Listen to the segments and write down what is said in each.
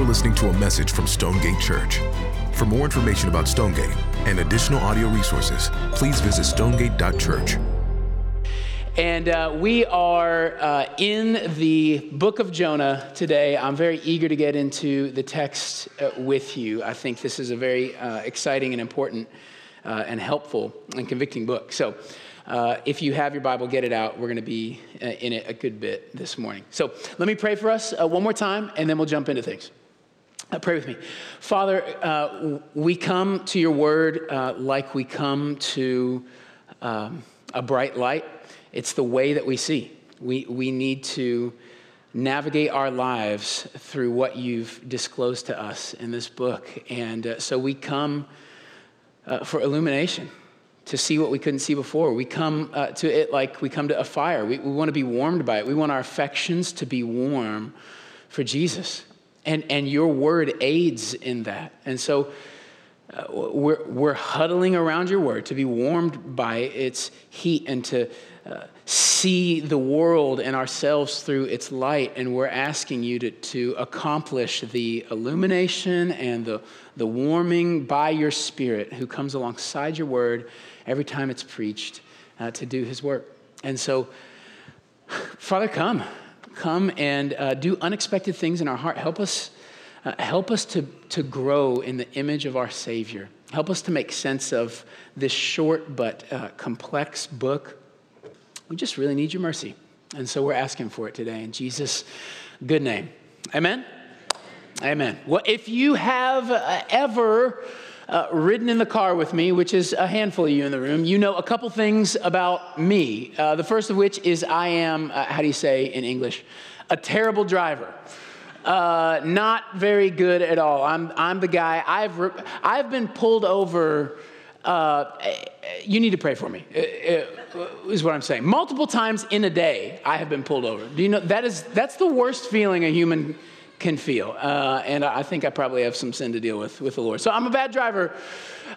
You're listening to a message from Stonegate Church. For more information about Stonegate and additional audio resources, please visit stonegate.church. And uh, we are uh, in the book of Jonah today. I'm very eager to get into the text uh, with you. I think this is a very uh, exciting and important uh, and helpful and convicting book. So, uh, if you have your Bible, get it out. We're going to be in it a good bit this morning. So, let me pray for us one more time, and then we'll jump into things. Uh, pray with me. Father, uh, we come to your word uh, like we come to um, a bright light. It's the way that we see. We, we need to navigate our lives through what you've disclosed to us in this book. And uh, so we come uh, for illumination to see what we couldn't see before. We come uh, to it like we come to a fire. We, we want to be warmed by it. We want our affections to be warm for Jesus. And, and your word aids in that. And so uh, we're, we're huddling around your word to be warmed by its heat and to uh, see the world and ourselves through its light. And we're asking you to, to accomplish the illumination and the, the warming by your spirit who comes alongside your word every time it's preached uh, to do his work. And so, Father, come come and uh, do unexpected things in our heart. Help us, uh, help us to, to grow in the image of our Savior. Help us to make sense of this short but uh, complex book. We just really need your mercy. And so we're asking for it today in Jesus' good name. Amen? Amen. Well, if you have uh, ever uh, ridden in the car with me, which is a handful of you in the room, you know a couple things about me. Uh, the first of which is I am, uh, how do you say in English, a terrible driver. Uh, not very good at all. I'm, I'm the guy, I've, re- I've been pulled over. Uh, you need to pray for me, uh, is what I'm saying. Multiple times in a day, I have been pulled over. Do you know that is that's the worst feeling a human can feel. Uh, and I think I probably have some sin to deal with with the Lord. So I'm a bad driver.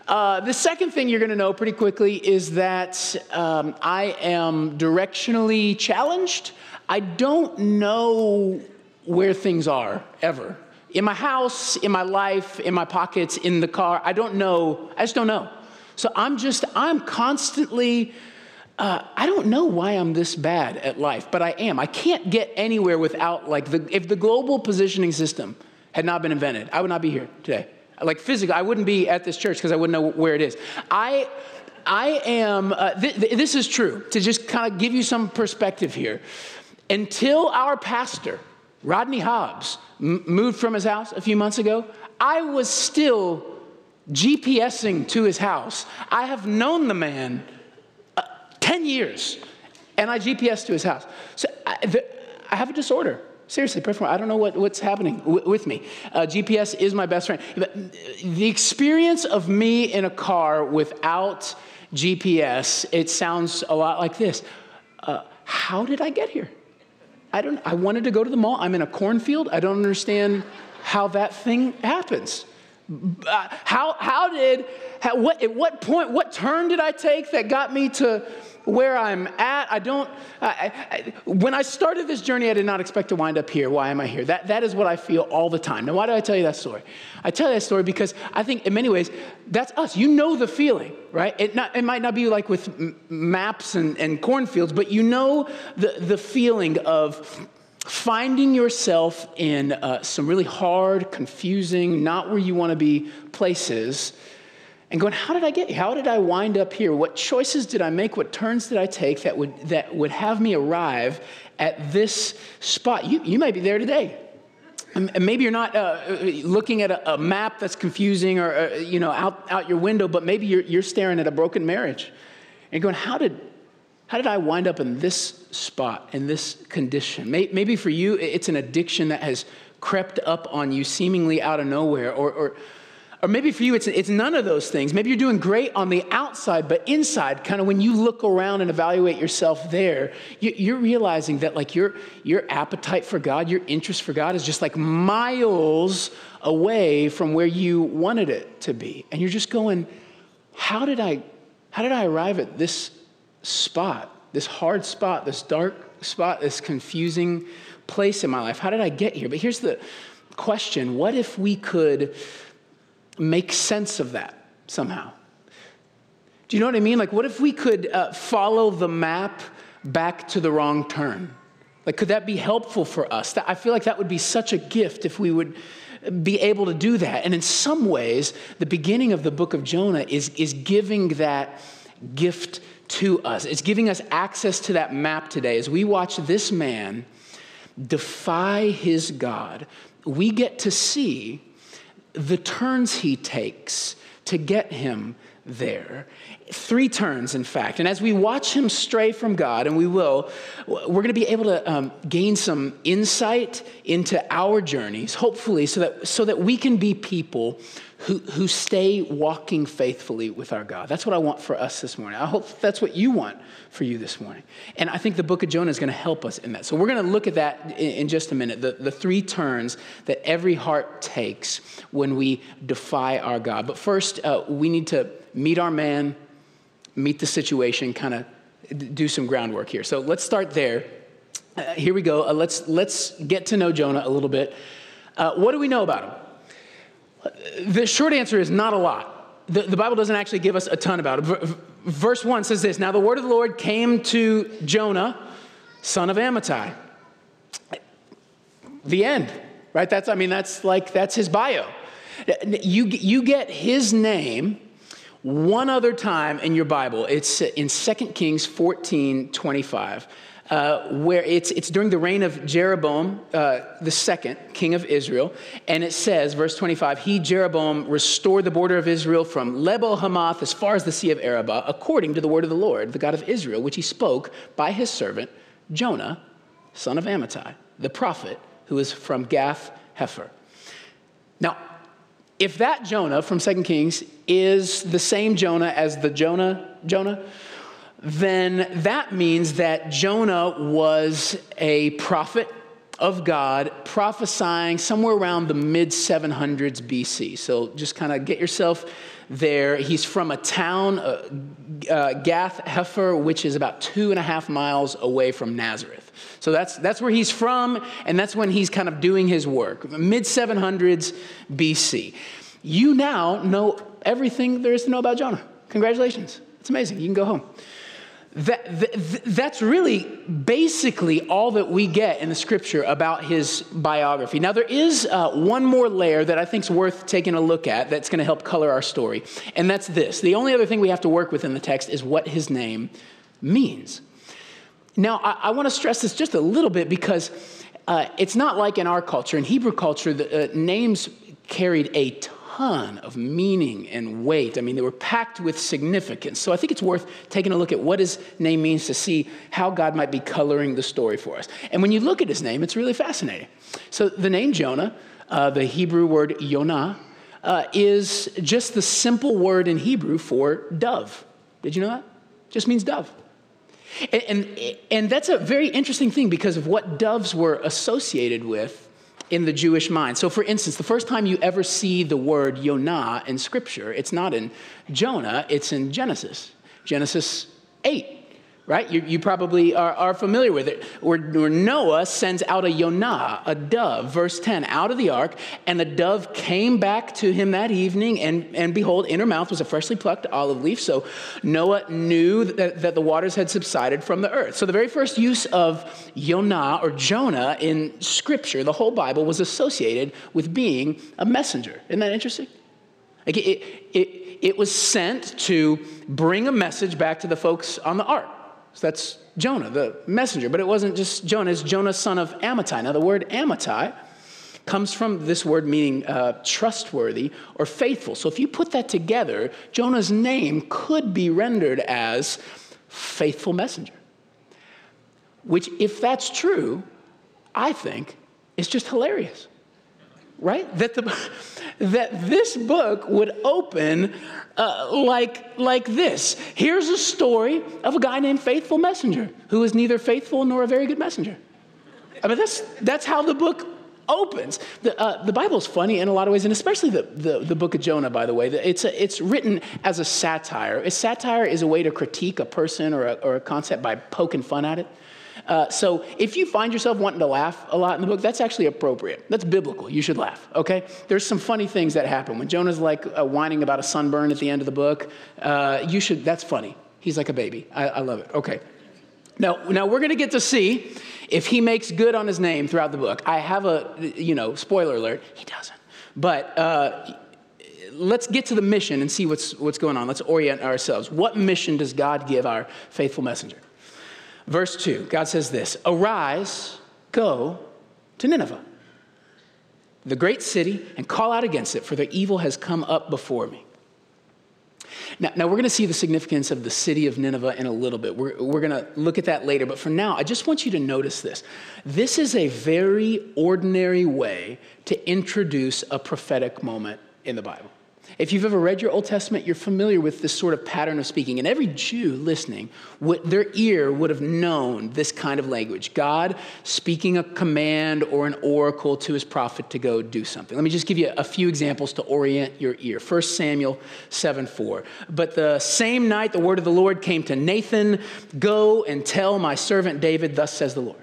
Uh, the second thing you're going to know pretty quickly is that um, I am directionally challenged. I don't know where things are ever. In my house, in my life, in my pockets, in the car, I don't know. I just don't know. So I'm just, I'm constantly uh, I don't know why I'm this bad at life, but I am. I can't get anywhere without, like, the, if the global positioning system had not been invented, I would not be here today. Like, physically, I wouldn't be at this church because I wouldn't know where it is. I, I am, uh, th- th- this is true, to just kind of give you some perspective here. Until our pastor, Rodney Hobbs, m- moved from his house a few months ago, I was still GPSing to his house. I have known the man 10 years. And I GPS to his house. So I, the, I have a disorder. Seriously, pray for me. I don't know what, what's happening w- with me. Uh, GPS is my best friend. But the experience of me in a car without GPS, it sounds a lot like this. Uh, how did I get here? I don't. I wanted to go to the mall. I'm in a cornfield. I don't understand how that thing happens. Uh, how, how did, how, what, at what point, what turn did I take that got me to where I'm at. I don't, I, I, when I started this journey, I did not expect to wind up here. Why am I here? That, that is what I feel all the time. Now, why do I tell you that story? I tell you that story because I think in many ways, that's us. You know the feeling, right? It, not, it might not be like with m- maps and, and cornfields, but you know the, the feeling of finding yourself in uh, some really hard, confusing, not where you want to be places and going, how did I get? How did I wind up here? What choices did I make? What turns did I take that would, that would have me arrive at this spot? You, you might be there today. And maybe you're not uh, looking at a, a, map that's confusing or, uh, you know, out, out your window, but maybe you're, you're staring at a broken marriage. And going, how did, how did I wind up in this spot, in this condition? Maybe for you, it's an addiction that has crept up on you seemingly out of nowhere, or, or or maybe for you, it's, it's none of those things. Maybe you're doing great on the outside, but inside, kind of when you look around and evaluate yourself there, you, are realizing that like your, your appetite for God, your interest for God is just like miles away from where you wanted it to be. And you're just going, how did I, how did I arrive at this spot, this hard spot, this dark spot, this confusing place in my life? How did I get here? But here's the, question what if we could make sense of that somehow? Do you know what I mean? Like, what if we could uh, follow the map back to the wrong turn? Like, could that be helpful for us? I feel like that would be such a gift if we would be able to do that. And in some ways, the beginning of the book of Jonah is, is giving that gift to us. It's giving us access to that map today. As we watch this man defy his God, we get to see the turns he takes to get him there. Three turns, in fact. And as we watch him stray from God, and we will, we're going to be able to um, gain some insight into our journeys, hopefully, so that, so that we can be people who, who stay walking faithfully with our God. That's what I want for us this morning. I hope that's what you want for you this morning. And I think the book of Jonah is going to help us in that. So we're going to look at that in, in just a minute the, the three turns that every heart takes when we defy our God. But first, uh, we need to meet our man, meet the situation, kind of do some groundwork here. So let's start there. Uh, here we go. Uh, let's, let's get to know Jonah a little bit. Uh, what do we know about him? The short answer is not a lot. The, the Bible doesn't actually give us a ton about it. verse 1 says this Now the word of the Lord came to Jonah, son of Amittai. The end, right? That's, I mean, that's like, that's his bio. You, you get his name one other time in your Bible. It's in 2 Kings 14 25 uh, where it's, it's during the reign of Jeroboam uh, the second, king of Israel. And it says, verse 25, he, Jeroboam, restored the border of Israel from Lebo Hamath as far as the Sea of Arabah, according to the word of the Lord, the God of Israel, which he spoke by his servant Jonah, son of Amittai, the prophet who is from Gath Hepher. Now, if that Jonah from 2 Kings is the same Jonah as the Jonah, Jonah, then that means that Jonah was a prophet of God prophesying somewhere around the mid 700s BC. So just kind of get yourself there. He's from a town, uh, uh, Gath Hepher, which is about two and a half miles away from Nazareth. So that's, that's where he's from, and that's when he's kind of doing his work, mid 700s BC. You now know everything there is to know about Jonah. Congratulations. It's amazing. You can go home. That, that, that's really basically all that we get in the scripture about his biography. Now, there is uh, one more layer that I think is worth taking a look at that's going to help color our story, and that's this. The only other thing we have to work with in the text is what his name means. Now, I, I want to stress this just a little bit because uh, it's not like in our culture. In Hebrew culture, the uh, names carried a ton of meaning and weight. I mean, they were packed with significance. So I think it's worth taking a look at what his name means to see how God might be coloring the story for us. And when you look at his name, it's really fascinating. So the name Jonah, uh, the Hebrew word Yonah, uh, is just the simple word in Hebrew for dove. Did you know that? Just means dove. And, and, and that's a very interesting thing because of what doves were associated with in the Jewish mind. So, for instance, the first time you ever see the word Yonah in Scripture, it's not in Jonah, it's in Genesis, Genesis 8 right? You, you probably are, are, familiar with it. Where, where, Noah sends out a Yonah, a dove, verse 10, out of the ark, and the dove came back to him that evening, and, and behold, in her mouth was a freshly plucked olive leaf. So Noah knew that, that the waters had subsided from the earth. So the very first use of Yonah or Jonah in Scripture, the whole Bible, was associated with being a messenger. Isn't that interesting? Like it, it, it was sent to bring a message back to the folks on the ark. So that's Jonah, the messenger. But it wasn't just Jonah, it's Jonah, son of Amittai. Now, the word Amittai comes from this word meaning uh, trustworthy or faithful. So if you put that together, Jonah's name could be rendered as faithful messenger. Which, if that's true, I think is just hilarious right? That, the, that this book would open uh, like, like this. Here's a story of a guy named Faithful Messenger who is neither faithful nor a very good messenger. I mean, that's, that's how the book opens. The, uh, the Bible's funny in a lot of ways, and especially the, the, the book of Jonah, by the way. It's, a, it's written as a satire. A satire is a way to critique a person or a, or a concept by poking fun at it. Uh, so if you find yourself wanting to laugh a lot in the book, that's actually appropriate. That's biblical. You should laugh, okay? There's some funny things that happen. When Jonah's like uh, whining about a sunburn at the end of the book, uh, you should, that's funny. He's like a baby. I, I love it. Okay. Now, now we're going to get to see if he makes good on his name throughout the book. I have a, you know, spoiler alert, he doesn't. But uh, let's get to the mission and see what's, what's going on. Let's orient ourselves. What mission does God give our faithful messenger? Verse 2, God says this Arise, go to Nineveh, the great city, and call out against it, for the evil has come up before me. Now, now we're going to see the significance of the city of Nineveh in a little bit. We're, we're going to look at that later. But for now, I just want you to notice this. This is a very ordinary way to introduce a prophetic moment in the Bible. If you've ever read your Old Testament, you're familiar with this sort of pattern of speaking. And every Jew listening, would, their ear would have known this kind of language God speaking a command or an oracle to his prophet to go do something. Let me just give you a few examples to orient your ear. 1 Samuel 7 4. But the same night the word of the Lord came to Nathan Go and tell my servant David, Thus says the Lord.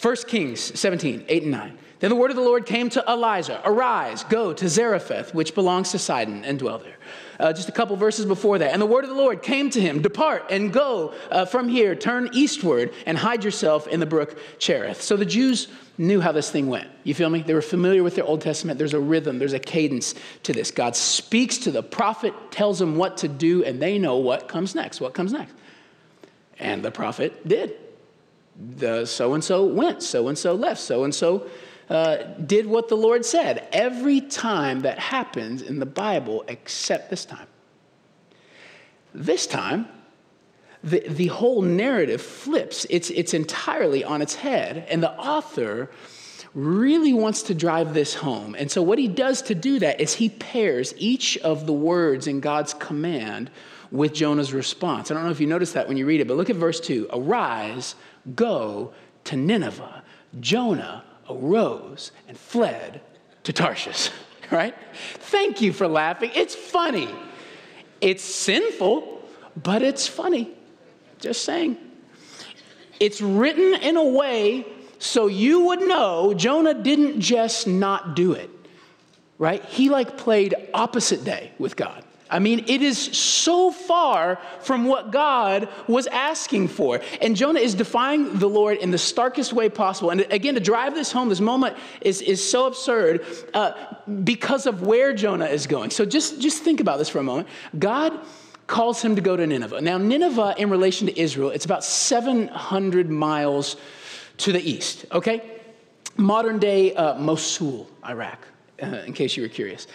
1 Kings 17 8 and 9. Then the word of the Lord came to Elijah Arise, go to Zarephath, which belongs to Sidon, and dwell there. Uh, just a couple verses before that. And the word of the Lord came to him Depart and go uh, from here, turn eastward, and hide yourself in the brook Cherith. So the Jews knew how this thing went. You feel me? They were familiar with their Old Testament. There's a rhythm, there's a cadence to this. God speaks to the prophet, tells them what to do, and they know what comes next. What comes next? And the prophet did. The so and so went, so and so left, so and so did what the Lord said every time that happens in the Bible, except this time. This time, the, the whole narrative flips, it's, it's entirely on its head, and the author really wants to drive this home. And so, what he does to do that is he pairs each of the words in God's command with Jonah's response. I don't know if you noticed that when you read it, but look at verse 2 Arise, go to Nineveh. Jonah arose and fled to Tarshish, right? Thank you for laughing. It's funny. It's sinful, but it's funny. Just saying. It's written in a way so you would know Jonah didn't just not do it, right? He like played opposite day with God. I mean, it is so far from what God was asking for. And Jonah is defying the Lord in the starkest way possible. And again, to drive this home, this moment is, is so absurd uh, because of where Jonah is going. So just, just think about this for a moment. God calls him to go to Nineveh. Now, Nineveh, in relation to Israel, it's about 700 miles to the east, okay? Modern day uh, Mosul, Iraq Uh, in case you were curious.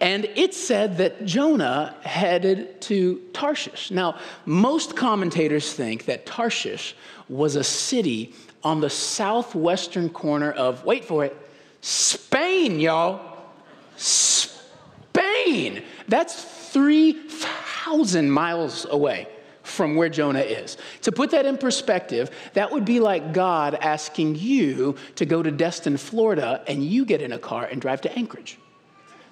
And it said that Jonah headed to Tarshish. Now, most commentators think that Tarshish was a city on the southwestern corner of, wait for it, Spain, y'all. Spain. That's 3,000 miles away from where Jonah is. To put that in perspective, that would be like God asking you to go to Destin, Florida, and you get in a car and drive to Anchorage.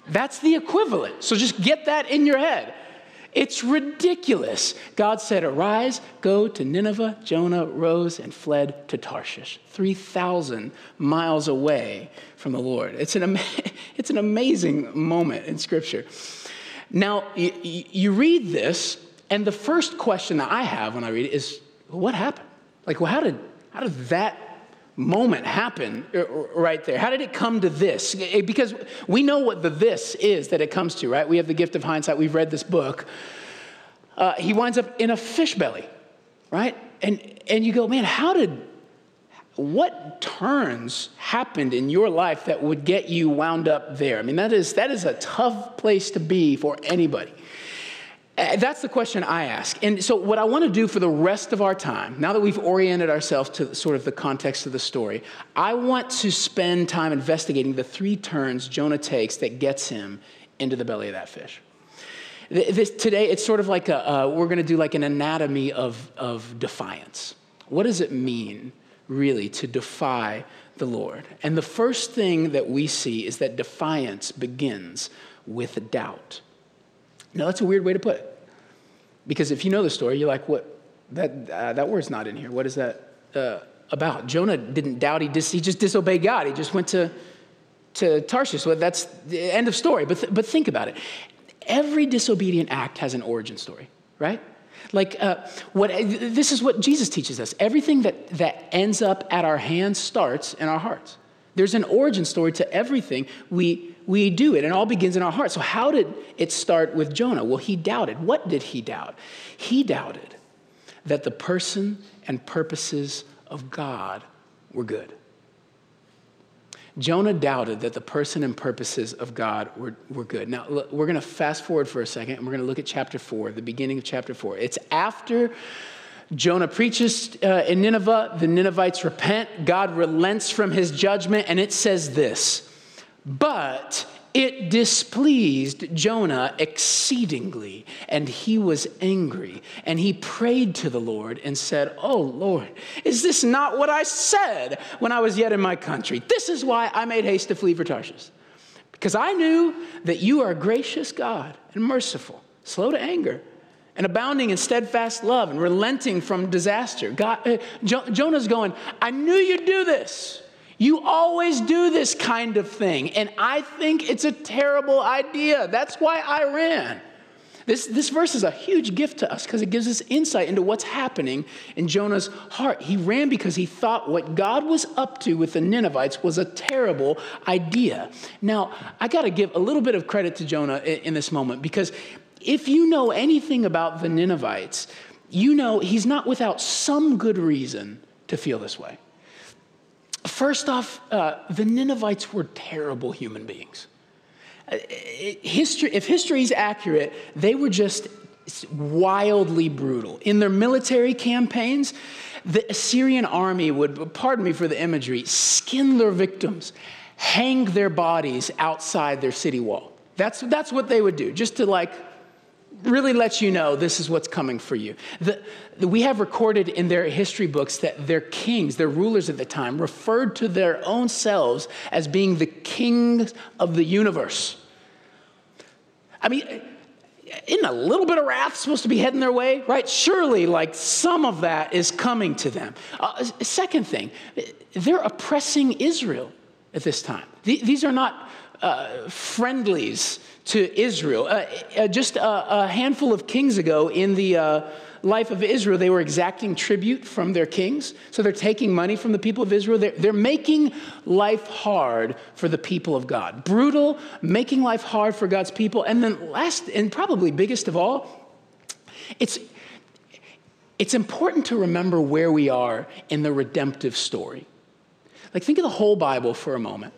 That's the equivalent. So just get that in your head. It's ridiculous. God said, Arise, go to Nineveh. Jonah rose and fled to Tarshish, 3,000 miles away from the Lord. It's an, it's an amazing moment in Scripture. Now, you, you read this, and the first question that I have when I read it is, what happened? Like, well, how did, how did that moment happen uh, right there? How did it come to this? Because we know what the this is that it comes to, right? We have the gift of hindsight. We've read this book. Uh, he winds up in a fish belly, right? And, and you go, man, how did, what turns happened in your life that would get you wound up there? I mean, that is, that is a tough place to be for anybody. Uh, that's the question I ask. And so, what I want to do for the rest of our time, now that we've oriented ourselves to sort of the context of the story, I want to spend time investigating the three turns Jonah takes that gets him into the belly of that fish. This, today, it's sort of like a, uh, we're going to do like an anatomy of, of defiance. What does it mean really, to defy the Lord. And the first thing that we see is that defiance begins with doubt. Now, that's a weird way to put it. Because if you know the story, you're like, what? That, uh, that word's not in here. What is that uh, about? Jonah didn't doubt, he, dis- he just disobeyed God. He just went to, to Tarshish. Well, that's the end of story. But, th- but think about it. Every disobedient act has an origin story, right? Like, uh, what, this is what Jesus teaches us. Everything that, that ends up at our hands starts in our hearts. There's an origin story to everything we, we do. It, and it all begins in our heart. So, how did it start with Jonah? Well, he doubted. What did he doubt? He doubted that the person and purposes of God were good. Jonah doubted that the person and purposes of God were, were good. Now, look, we're going to fast forward for a second and we're going to look at chapter 4, the beginning of chapter 4. It's after Jonah preaches uh, in Nineveh, the Ninevites repent, God relents from his judgment, and it says this But it displeased Jonah exceedingly, and he was angry. And he prayed to the Lord and said, Oh Lord, is this not what I said when I was yet in my country? This is why I made haste to flee for Tarshish. Because I knew that you are a gracious God and merciful, slow to anger, and abounding in steadfast love and relenting from disaster. God, uh, jo- Jonah's going, I knew you'd do this. You always do this kind of thing, and I think it's a terrible idea. That's why I ran. This, this verse is a huge gift to us because it gives us insight into what's happening in Jonah's heart. He ran because he thought what God was up to with the Ninevites was a terrible idea. Now, I got to give a little bit of credit to Jonah in, in this moment because if you know anything about the Ninevites, you know he's not without some good reason to feel this way. First off, uh, the Ninevites were terrible human beings. Uh, history, if history is accurate, they were just wildly brutal. In their military campaigns, the Assyrian army would, pardon me for the imagery, skin their victims, hang their bodies outside their city wall. That's, that's what they would do, just to like really lets you know this is what's coming for you. The, the, we have recorded in their history books that their kings, their rulers at the time, referred to their own selves as being the kings of the universe. I mean, isn't a little bit of wrath supposed to be heading their way, right? Surely, like some of that is coming to them. Uh, second thing, they're oppressing Israel at this time. These are not uh, friendlies to Israel. Uh, uh, just a, a, handful of kings ago in the uh, life of Israel, they were exacting tribute from their kings. So they're taking money from the people of Israel. They're, they're making life hard for the people of God. Brutal, making life hard for God's people. And then, last and probably biggest of all, it's, it's important to remember where we are in the redemptive story. Like, think of the whole Bible for a moment.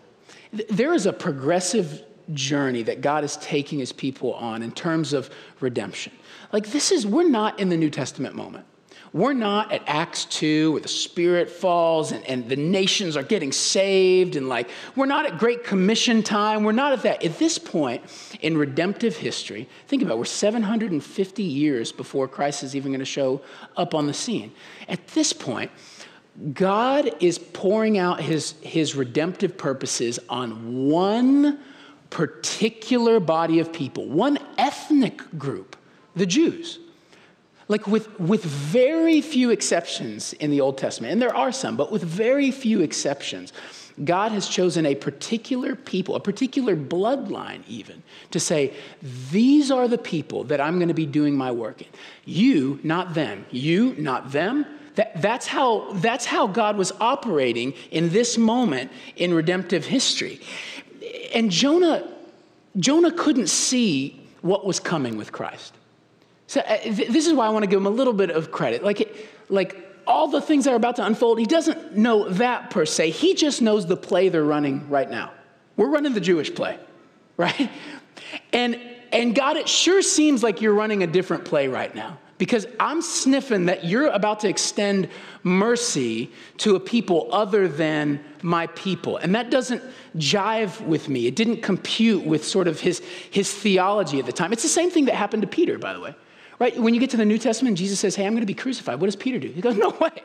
There is a progressive journey that God is taking his people on in terms of redemption. Like, this is, we're not in the New Testament moment. We're not at Acts 2 where the Spirit falls and, and the nations are getting saved, and like, we're not at Great Commission time. We're not at that. At this point in redemptive history, think about it, we're 750 years before Christ is even going to show up on the scene. At this point, God is pouring out his, his redemptive purposes on one particular body of people, one ethnic group, the Jews. Like with, with very few exceptions in the Old Testament, and there are some, but with very few exceptions, God has chosen a particular people, a particular bloodline, even, to say, These are the people that I'm going to be doing my work in. You, not them. You, not them. That, that's, how, that's how God was operating in this moment in redemptive history and Jonah, Jonah couldn't see what was coming with Christ. So uh, th- this is why I want to give him a little bit of credit. Like, it, like all the things that are about to unfold, he doesn't know that per se. He just knows the play they're running right now. We're running the Jewish play, right? And and God, it sure seems like you're running a different play right now because I'm sniffing that you're about to extend mercy to a people other than my people. And that doesn't jive with me. It didn't compute with sort of his, his theology at the time. It's the same thing that happened to Peter, by the way, Right? When you get to the New Testament, Jesus says, Hey, I'm going to be crucified. What does Peter do? He goes, No way.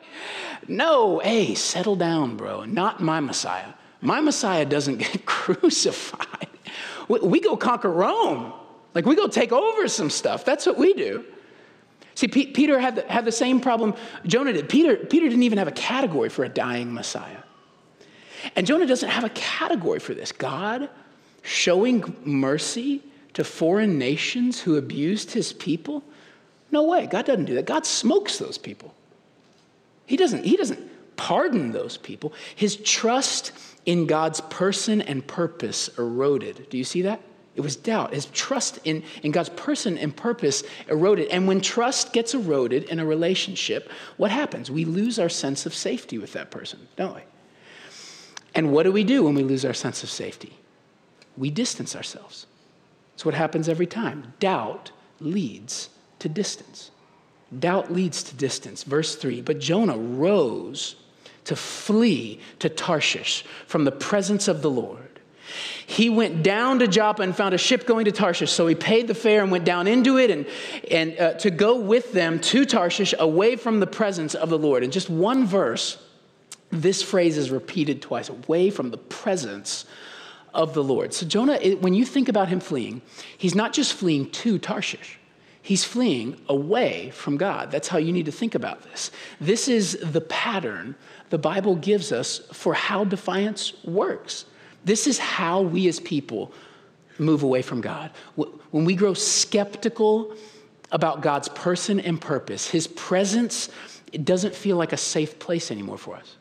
No, hey, settle down, bro. Not my Messiah. My Messiah doesn't get crucified. We go conquer Rome. Like we go take over some stuff. That's what we do. See, P- Peter had the, had the same problem Jonah did. Peter, Peter didn't even have a category for a dying Messiah. And Jonah doesn't have a category for this. God showing mercy to foreign nations who abused his people? No way. God doesn't do that. God smokes those people. He doesn't, he doesn't pardon those people. His trust in God's person and purpose eroded. Do you see that? It was doubt. His trust in, in God's person and purpose eroded. And when trust gets eroded in a relationship, what happens? We lose our sense of safety with that person, don't we? And what do we do when we lose our sense of safety? We distance ourselves. It's what happens every time. Doubt leads to distance. Doubt leads to distance. Verse 3 But Jonah rose to flee to Tarshish from the presence of the Lord. He went down to Joppa and found a ship going to Tarshish. So he paid the fare and went down into it and, and uh, to go with them to Tarshish away from the presence of the Lord. In just one verse, this phrase is repeated twice away from the presence of the Lord. So Jonah, when you think about him fleeing, he's not just fleeing to Tarshish. He's fleeing away from God. That's how you need to think about this. This is the pattern the Bible gives us for how defiance works. This is how we as people move away from God. When we grow skeptical about God's person and purpose, His presence, it doesn't feel like a safe place anymore for us.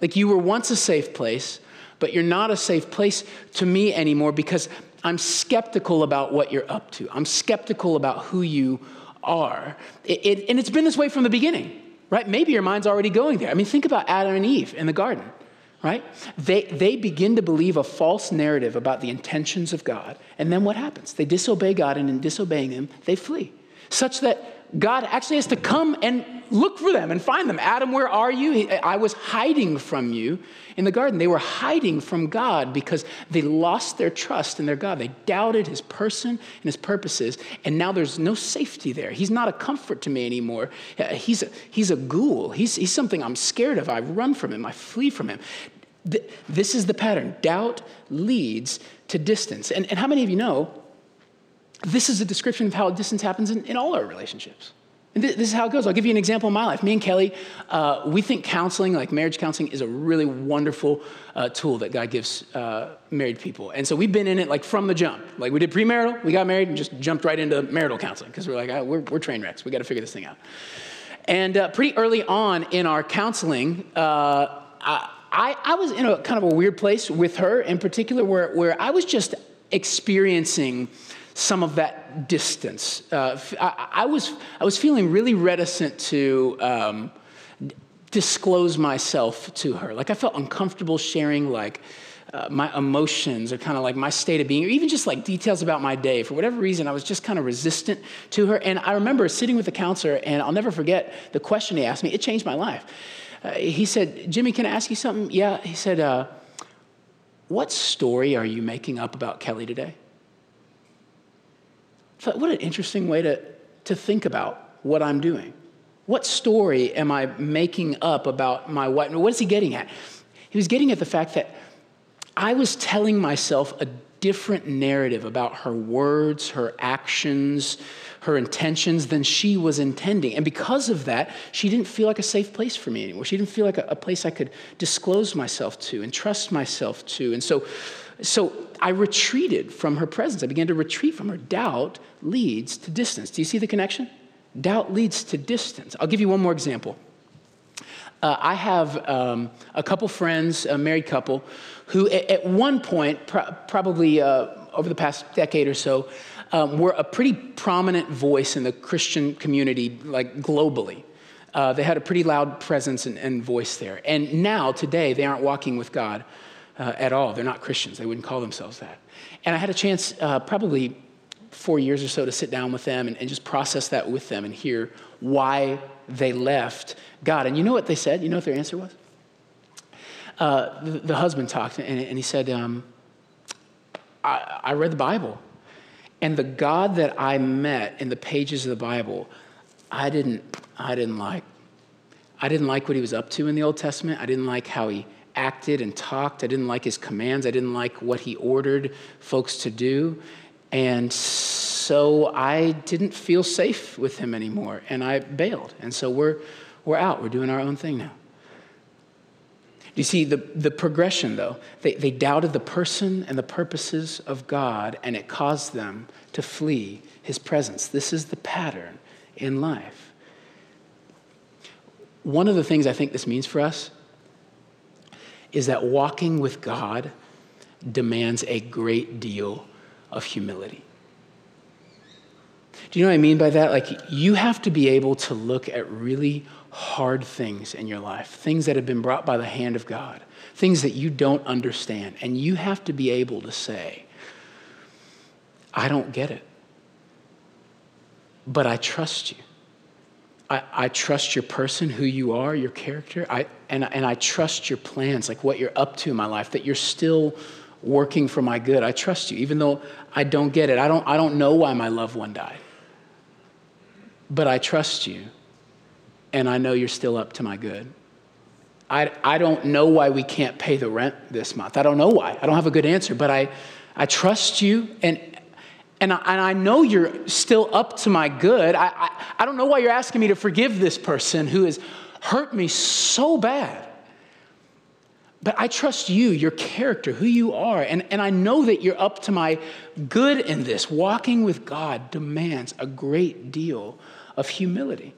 Like you were once a safe place, but you're not a safe place to me anymore because I'm skeptical about what you're up to. I'm skeptical about who you are. It, it, and it's been this way from the beginning, right? Maybe your mind's already going there. I mean, think about Adam and Eve in the garden right? They, they begin to believe a false narrative about the intentions of God. And then what happens? They disobey God, and in disobeying Him, they flee. Such that God actually has to come and look for them and find them. Adam, where are you? I was hiding from you in the garden. They were hiding from God because they lost their trust in their God. They doubted his person and his purposes, and now there's no safety there. He's not a comfort to me anymore. He's a, he's a ghoul. He's, he's something I'm scared of. I run from him, I flee from him. This is the pattern. Doubt leads to distance. And, and how many of you know this is a description of how distance happens in, in all our relationships? And th- this is how it goes. I'll give you an example in my life. Me and Kelly, uh, we think counseling, like marriage counseling, is a really wonderful uh, tool that God gives uh, married people. And so we've been in it like from the jump. Like we did premarital, we got married, and just jumped right into marital counseling because we're like, oh, we're, we're train wrecks. We got to figure this thing out. And uh, pretty early on in our counseling, uh, I, I, I was in a kind of a weird place with her in particular where, where I was just experiencing some of that distance. Uh, I, was, I was feeling really reticent to um, disclose myself to her. Like I felt uncomfortable sharing like uh, my emotions or kind of like my state of being, or even just like details about my day. For whatever reason, I was just kind of resistant to her. And I remember sitting with the counselor, and I'll never forget the question he asked me. It changed my life. Uh, he said, Jimmy, can I ask you something? Yeah. He said, uh, What story are you making up about Kelly today? Thought, what an interesting way to, to think about what I'm doing. What story am I making up about my wife? What is he getting at? He was getting at the fact that I was telling myself a different narrative about her words, her actions, her intentions than she was intending. And because of that, she didn't feel like a safe place for me anymore. She didn't feel like a, a place I could disclose myself to and trust myself to. And so, so I retreated from her presence. I began to retreat from her. Doubt leads to distance. Do you see the connection? Doubt leads to distance. I'll give you one more example. Uh, I have um, a couple friends, a married couple, who at, at one point, pro- probably uh, over the past decade or so, um, were a pretty prominent voice in the Christian community, like globally. Uh, they had a pretty loud presence and, and, voice there. And now, today, they aren't walking with God uh, at all. They're not Christians. They wouldn't call themselves that. And I had a chance, uh, probably four years or so, to sit down with them and, and just process that with them and hear why they left God. And you know what they said? You know what their answer was? Uh, the, the, husband talked and, and he said, um, I, I read the Bible And the God that I met in the pages of the Bible, I didn't, I didn't like. I didn't like what he was up to in the Old Testament. I didn't like how he acted and talked. I didn't like his commands. I didn't like what he ordered folks to do. And so I didn't feel safe with him anymore. And I bailed. And so we're, we're out. We're doing our own thing now. Do you see the, the progression, though? They, they doubted the person and the purposes of God, and it caused them to flee his presence. This is the pattern in life. One of the things I think this means for us is that walking with God demands a great deal of humility. Do you know what I mean by that? Like, you have to be able to look at really hard things in your life, things that have been brought by the hand of God, things that you don't understand. And you have to be able to say, I don't get it, but I trust you. I, I, trust your person, who you are, your character, I, and, and I trust your plans, like what you're up to in my life, that you're still working for my good. I trust you, even though I don't get it. I don't, I don't know why my loved one died. But I trust you, and I know you're still up to my good. I, I don't know why we can't pay the rent this month. I don't know why. I don't have a good answer, but I, I trust you, and, and I, and I know you're still up to my good. I, I, I don't know why you're asking me to forgive this person who has hurt me so bad. But I trust you, your character, who you are, and, and I know that you're up to my good in this. Walking with God demands a great deal of humility.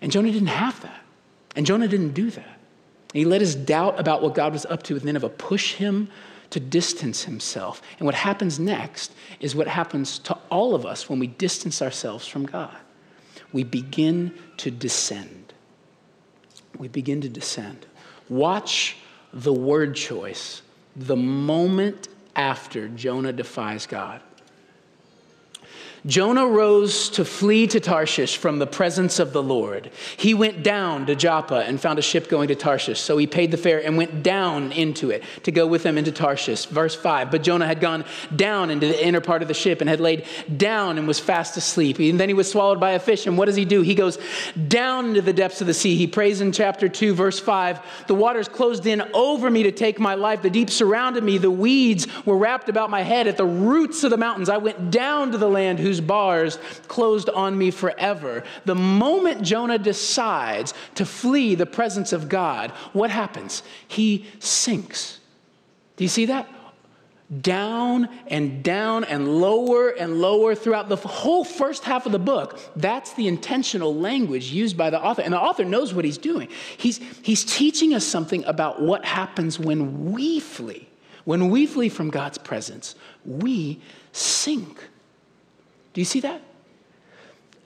And Jonah didn't have that. And Jonah didn't do that. And he let his doubt about what God was up to with Nineveh push him to distance himself. And what happens next is what happens to all of us when we distance ourselves from God. We begin to descend. We begin to descend. Watch the word choice the moment after Jonah defies God. Jonah rose to flee to Tarshish from the presence of the Lord. He went down to Joppa and found a ship going to Tarshish. So he paid the fare and went down into it to go with them into Tarshish. Verse 5 But Jonah had gone down into the inner part of the ship and had laid down and was fast asleep. And then he was swallowed by a fish. And what does he do? He goes down into the depths of the sea. He prays in chapter 2, verse 5 The waters closed in over me to take my life. The deep surrounded me. The weeds were wrapped about my head. At the roots of the mountains, I went down to the land whose whose bars closed on me forever. The moment Jonah decides to flee the presence of God, what happens? He sinks. Do you see that? Down and down and lower and lower throughout the whole first half of the book. That's the intentional language used by the author. And the author knows what he's doing. He's, he's teaching us something about what happens when we flee. When we flee from God's presence, we sink. Do you see that?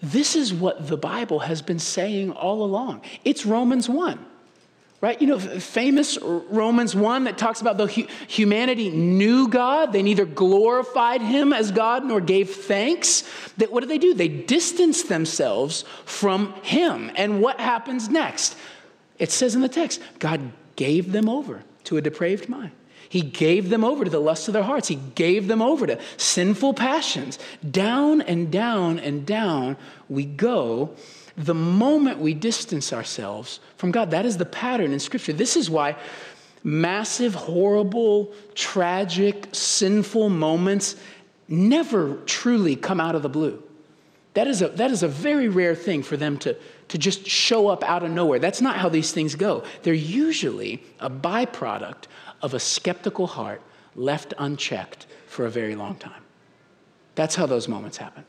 This is what the Bible has been saying all along. It's Romans 1, right? You know, famous Romans 1 that talks about the humanity knew God. They neither glorified him as God nor gave thanks. That what do they do? They distance themselves from him. And what happens next? It says in the text, God gave them over to a depraved mind. He gave them over to the lust of their hearts. He gave them over to sinful passions. Down and down and down we go the moment we distance ourselves from God. That is the pattern in Scripture. This is why massive, horrible, tragic, sinful moments never truly come out of the blue. That is a, that is a very rare thing for them to, to just show up out of nowhere. That's not how these things go. They're usually a byproduct of a skeptical heart left unchecked for a very long time. That's how those moments happen.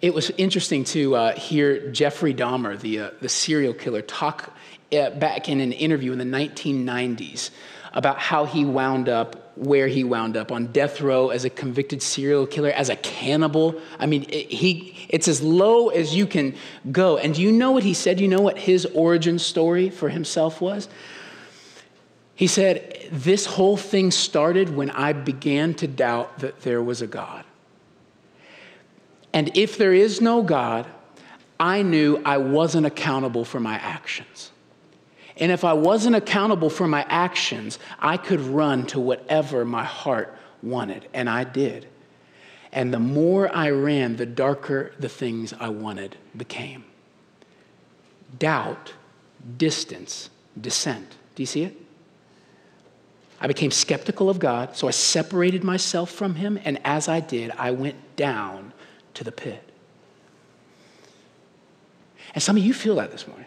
It was interesting to uh, hear Jeffrey Dahmer, the, uh, the serial killer, talk uh, back in an interview in the 1990s about how he wound up where he wound up on death row as a convicted serial killer, as a cannibal. I mean, it, he, it's as low as you can go. And do you know what he said? You know what his origin story for himself was? He said, This whole thing started when I began to doubt that there was a God. And if there is no God, I knew I wasn't accountable for my actions. And if I wasn't accountable for my actions, I could run to whatever my heart wanted, and I did. And the more I ran, the darker the things I wanted became. Doubt, distance, descent. Do you see it? I became skeptical of God, so I separated myself from Him, and as I did, I went down to the pit. And some of you feel that this morning,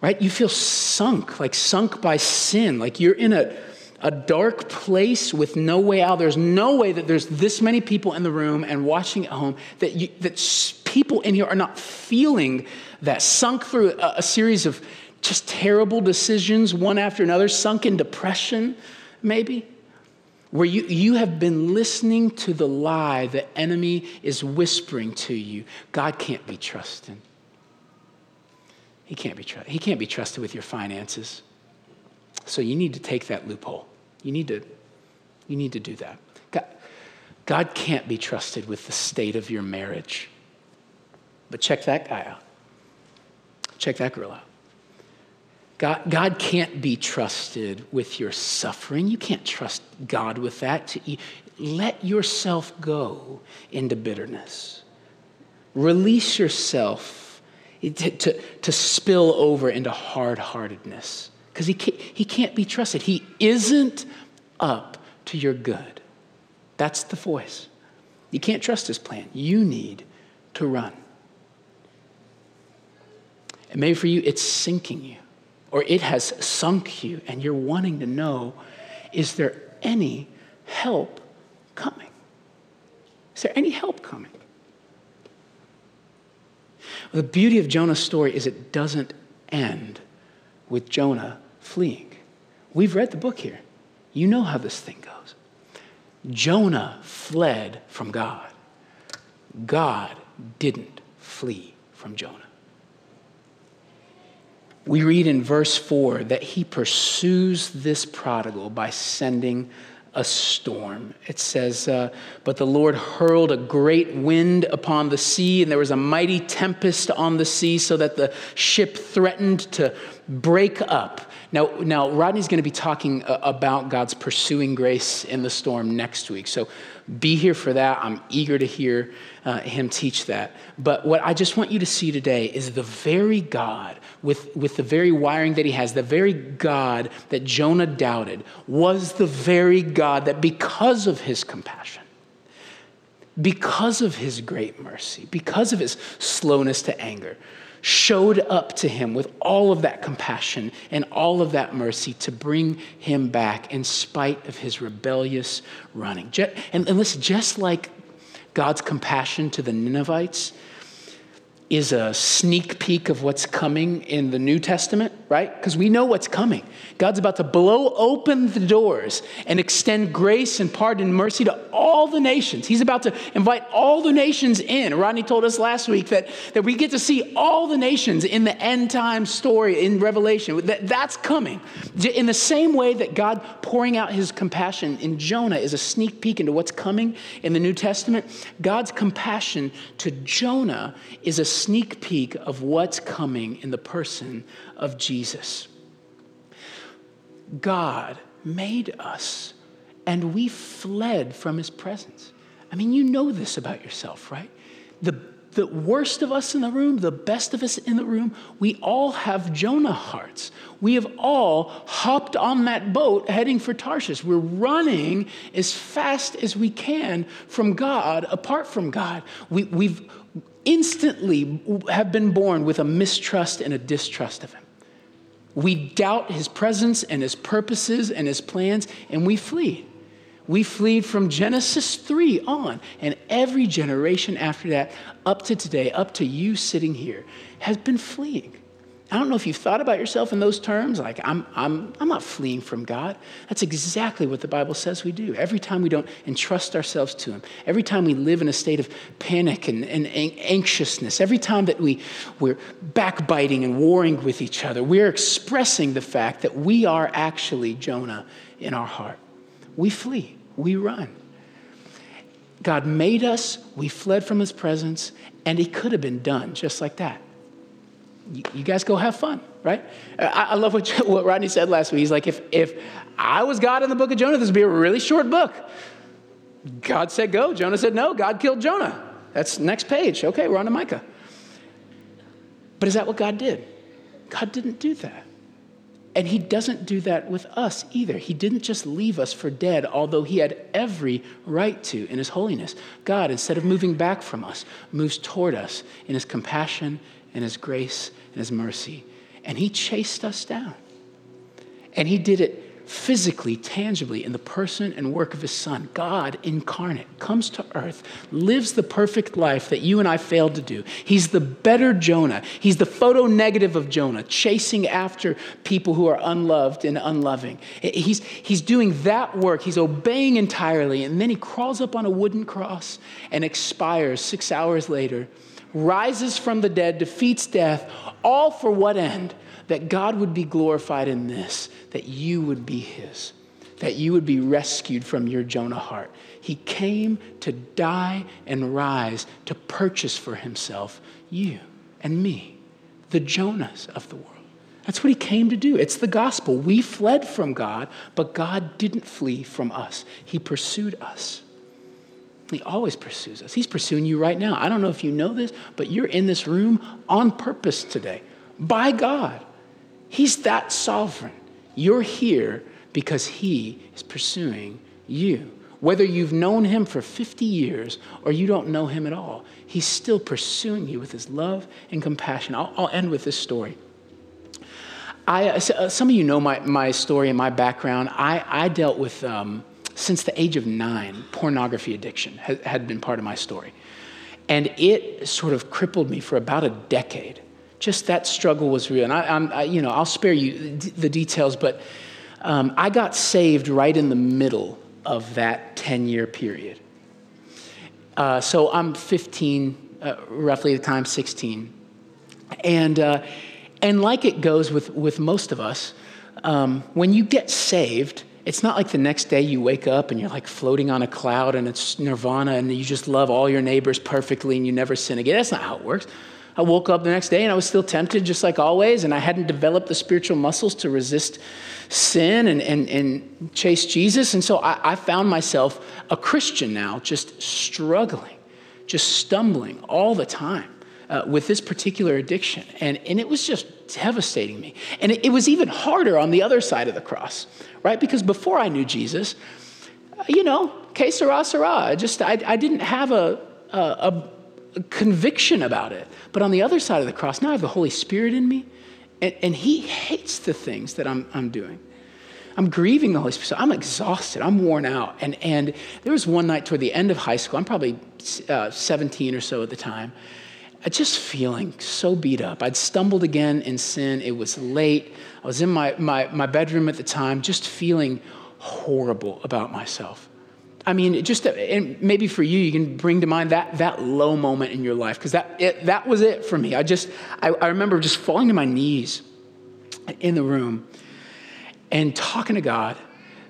right? You feel sunk, like sunk by sin, like you're in a, a dark place with no way out. There's no way that there's this many people in the room and watching at home that, you, that people in here are not feeling that, sunk through a, a series of just terrible decisions, one after another, sunk in depression, maybe where you, you have been listening to the lie the enemy is whispering to you god can't be trusted he can't be, tr- he can't be trusted with your finances. So you need to take that loophole. You need to, you need to do that. God, God can't be trusted with the state of your marriage. But check that guy out. Check that girl out. God, God can't be trusted with your suffering. You can't trust God with that. Let yourself go into bitterness. Release yourself eh, to, to, to spill over into hard heartedness because he can't, he can't be trusted. He isn't up to your good. That's the voice. You can't trust his plan. You need to run. And maybe for you, it's sinking you, or it has sunk you, and you're wanting to know is there any help coming? Is there any help coming? The beauty of Jonah's story is it doesn't end with Jonah fleeing. We've read the book here. You know how this thing goes. Jonah fled from God. God didn't flee from Jonah. We read in verse 4 that he pursues this prodigal by sending a storm. It says, uh, But the Lord hurled a great wind upon the sea, and there was a mighty tempest on the sea, so that the ship threatened to break up. Now, now Rodney's going to be talking uh, about God's pursuing grace in the storm next week. So be here for that. I'm eager to hear uh, him teach that. But what I just want you to see today is the very God, with, with the very wiring that he has, the very God that Jonah doubted, was the very God that, because of his compassion, because of his great mercy, because of his slowness to anger, showed up to him with all of that compassion and all of that mercy to bring him back in spite of his rebellious running. And, listen, just like God's compassion to the Ninevites is a sneak peek of what's coming in the New Testament, right? Because we know what's coming. God's about to blow open the doors and extend grace and pardon and mercy to all the nations. He's about to invite all the nations in. Rodney told us last week that, that we get to see all the nations in the end time story in Revelation. That, that's coming. In the same way that God pouring out his compassion in Jonah is a sneak peek into what's coming in the New Testament, God's compassion to Jonah is a sneak peek of what's coming in the person of Jesus. God made us and we fled from his presence. I mean, you know this about yourself, right? The, the worst of us in the room, the best of us in the room, we all have Jonah hearts. We have all hopped on that boat heading for Tarshish. We're running as fast as we can from God, apart from God. We, we've, instantly have been born with a mistrust and a distrust of him. We doubt his presence and his purposes and his plans, and we flee. We flee from Genesis 3 on, and every generation after that, up to today, up to you sitting here, has been fleeing. I don't know if you've thought about yourself in those terms, like, I'm, I'm, I'm not fleeing from God. That's exactly what the Bible says we do. Every time we don't entrust ourselves to Him, every time we live in a state of panic and, and anxiousness, every time that we, we're backbiting and warring with each other, we're expressing the fact that we are actually Jonah in our heart. We flee, we run. God made us, we fled from His presence, and He could have been done just like that you, guys go have fun, right? Uh, I, I love what, what Rodney said last week. He's like, if, if I was God in the book of Jonah, this would be a really short book. God said go. Jonah said no. God killed Jonah. That's next page. Okay, we're on to Micah. But is that what God did? God didn't do that. And he doesn't do that with us either. He didn't just leave us for dead, although he had every right to in his holiness. God, instead of moving back from us, moves toward us in his compassion and his grace and his mercy. And he chased us down. And he did it physically, tangibly, in the person and work of his son. God incarnate comes to earth, lives the perfect life that you and I failed to do. He's the better Jonah. He's the photo negative of Jonah, chasing after people who are unloved and unloving. He's, he's doing that work, he's obeying entirely, and then he crawls up on a wooden cross and expires six hours later, rises from the dead, defeats death, all for what end? that God would be glorified in this, that you would be his, that you would be rescued from your Jonah heart. He came to die and rise to purchase for himself you and me, the Jonahs of the world. That's what he came to do. It's the gospel. We fled from God, but God didn't flee from us. He pursued us. He always pursues us. He's pursuing you right now. I don't know if you know this, but you're in this room on purpose today by God. He's that sovereign. You're here because He is pursuing you. Whether you've known Him for 50 years or you don't know Him at all, He's still pursuing you with His love and compassion. I'll, I'll end with this story. I, uh, uh, some of you know my, my story and my background. I, I dealt with, um, since the age of nine, pornography addiction had, been part of my story. And it sort of crippled me for about a decade just that struggle was real. And I, I you know, I'll spare you the details, but um, I got saved right in the middle of that 10 year period. Uh, so I'm 15, uh, roughly the time 16. And, uh, and like it goes with, with most of us, um, when you get saved, it's not like the next day you wake up and you're like floating on a cloud and it's nirvana and you just love all your neighbors perfectly and you never sin again. That's not how it works. I woke up the next day and I was still tempted, just like always, and I hadn't developed the spiritual muscles to resist sin and, and, and chase Jesus. And so I, I found myself a Christian now, just struggling, just stumbling all the time. Uh, with this particular addiction. And, and it was just devastating me. And it, it, was even harder on the other side of the cross, right? Because before I knew Jesus, uh, you know, que sera, sera. I just, I, I didn't have a, a, a conviction about it. But on the other side of the cross, now I have the Holy Spirit in me, and, and He hates the things that I'm, I'm doing. I'm grieving the Holy Spirit. So I'm exhausted. I'm worn out. And, and there was one night toward the end of high school, I'm probably uh, 17 or so at the time, just feeling so beat up. I'd stumbled again in sin. It was late. I was in my, my, my bedroom at the time, just feeling horrible about myself. I mean, just and maybe for you, you can bring to mind that that low moment in your life because that that was it for me. I just I, I remember just falling to my knees in the room and talking to God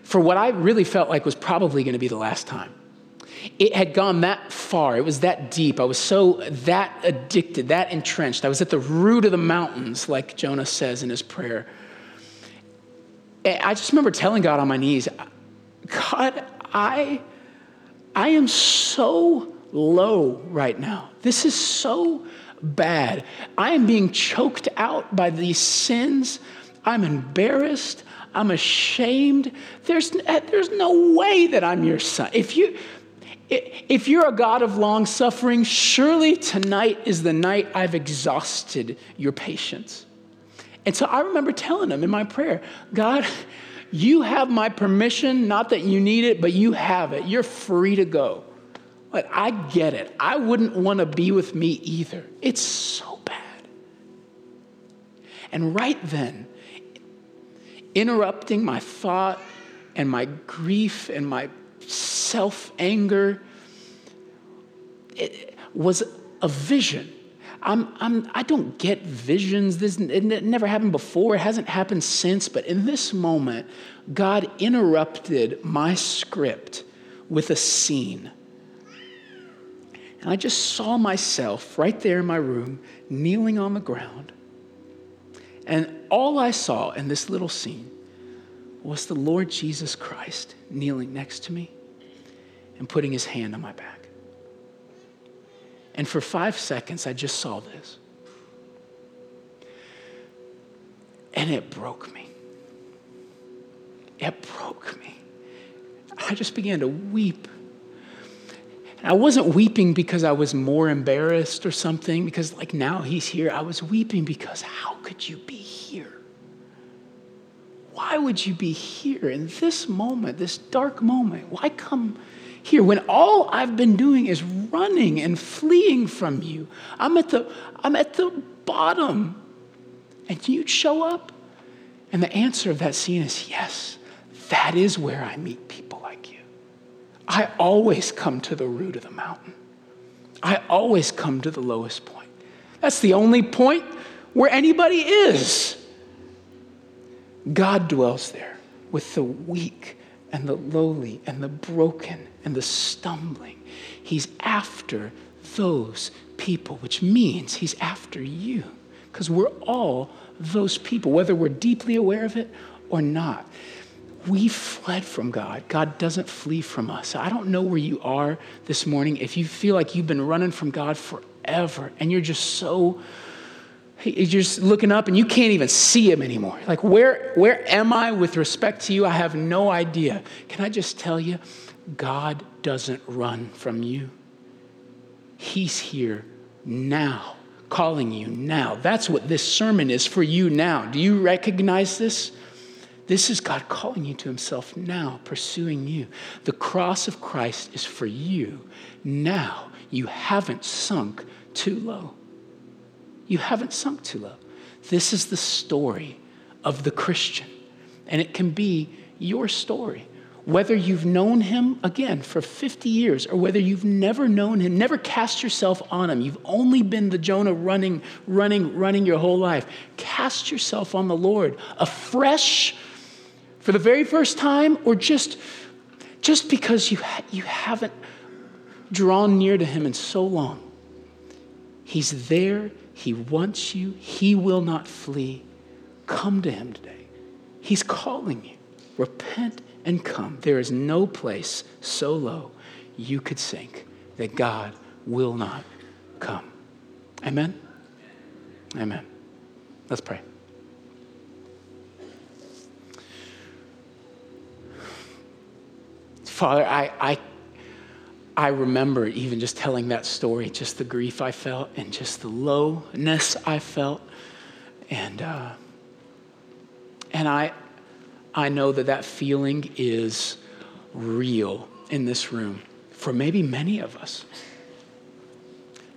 for what I really felt like was probably going to be the last time. It had gone that far. It was that deep. I was so that addicted, that entrenched. I was at the root of the mountains, like Jonah says in his prayer. I just remember telling God on my knees, God, I, I am so low right now. This is so bad. I am being choked out by these sins. I'm embarrassed. I'm ashamed. There's, there's no way that I'm your son. If, you, if you're a God of long suffering, surely tonight is the night I've exhausted your patience. And so I remember telling him in my prayer, God, you have my permission, not that you need it, but you have it. You're free to go. But I get it. I wouldn't want to be with me either. It's so bad. And right then, interrupting my thought and my grief and my self anger, was a vision I'm, I'm, I don't get visions. This, it never happened before. It hasn't happened since. But in this moment, God interrupted my script with a scene. And I just saw myself right there in my room, kneeling on the ground. And all I saw in this little scene was the Lord Jesus Christ kneeling next to me. And putting his hand on my back. And for five seconds, I just saw this. And it broke me. It broke me. I just began to weep. I wasn't weeping because I was more embarrassed or something, because like now he's here. I was weeping because how could you be here? Why would you be here in this moment, this dark moment? Why come here when all I've been doing is running and fleeing from you? I'm at the, I'm at the bottom. And you'd show up? And the answer of that scene is yes, that is where I meet people like you. I always come to the root of the mountain. I always come to the lowest point. That's the only point where anybody is. God dwells there with the weak and the lowly and the broken and the stumbling. He's after those people, which means he's after you because we're all those people, whether we're deeply aware of it or not. We fled from God. God doesn't flee from us. I don't know where you are this morning. If you feel like you've been running from God forever and you're just so you're just looking up and you can't even see him anymore. Like, where, where am I with respect to you? I have no idea. Can I just tell you, God doesn't run from you. He's here now, calling you now. That's what this sermon is for you now. Do you recognize this? This is God calling you to Himself now, pursuing you. The cross of Christ is for you now. You haven't sunk too low you haven't sunk too low. This is the story of the Christian, and it can be your story. Whether you've known him again for 50 years or whether you've never known him, never cast yourself on him. You've only been the Jonah running, running, running your whole life. Cast yourself on the Lord afresh for the very first time or just, just because you, ha- you haven't drawn near to him in so long. He's there he wants you. He will not flee. Come to him today. He's calling you. Repent and come. There is no place so low you could sink that God will not come. Amen? Amen. Let's pray. Father, I, I I remember even just telling that story, just the grief I felt and just the lowness I felt. And, uh, and I, I know that that feeling is real in this room for maybe many of us.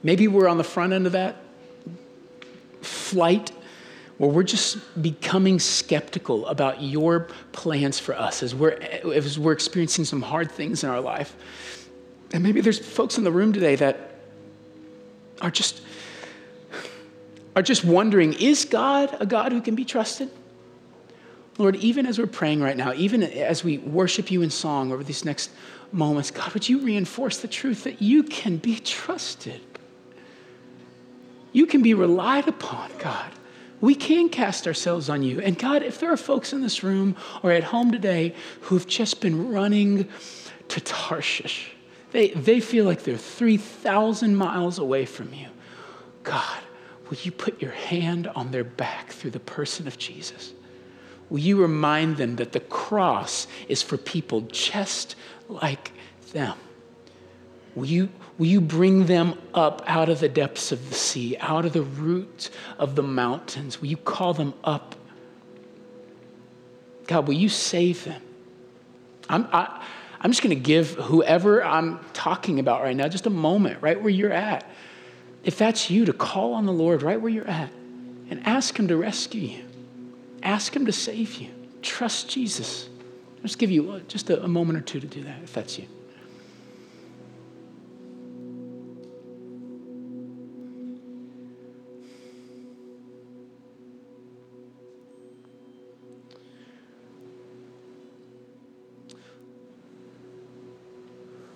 Maybe we're on the front end of that flight where we're just becoming skeptical about your plans for us as we're, as we're experiencing some hard things in our life. And maybe there's folks in the room today that are just are just wondering, is God a God who can be trusted? Lord, even as we're praying right now, even as we worship you in song over these next moments, God, would you reinforce the truth that you can be trusted? You can be relied upon, God. We can cast ourselves on you. And God, if there are folks in this room or at home today who've just been running to Tarshish, they, they feel like they're 3,000 miles away from you. God, will you put your hand on their back through the person of Jesus? Will you remind them that the cross is for people just like them? Will you, will you bring them up out of the depths of the sea, out of the root of the mountains? Will you call them up? God, will you save them? I'm, I, I'm just going to give whoever I'm talking about right now just a moment right where you're at. If that's you, to call on the Lord right where you're at and ask Him to rescue you, ask Him to save you. Trust Jesus. I'll just give you uh, just a, a moment or two to do that if that's you.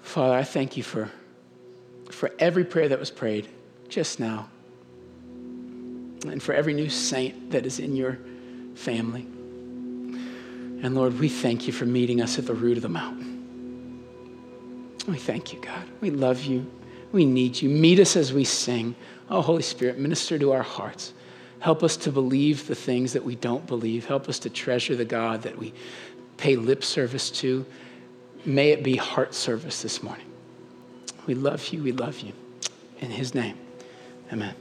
Father, I thank you for, for every prayer that was prayed just now, and for every new saint that is in your family. And Lord, we thank you for meeting us at the root of the mountain. We thank you, God. We love you. We need you. Meet us as we sing. Oh, Holy Spirit, minister to our hearts. Help us to believe the things that we don't believe. Help us to treasure the God that we pay lip service to. May it be heart service this morning. We love you. We love you. In his name, amen.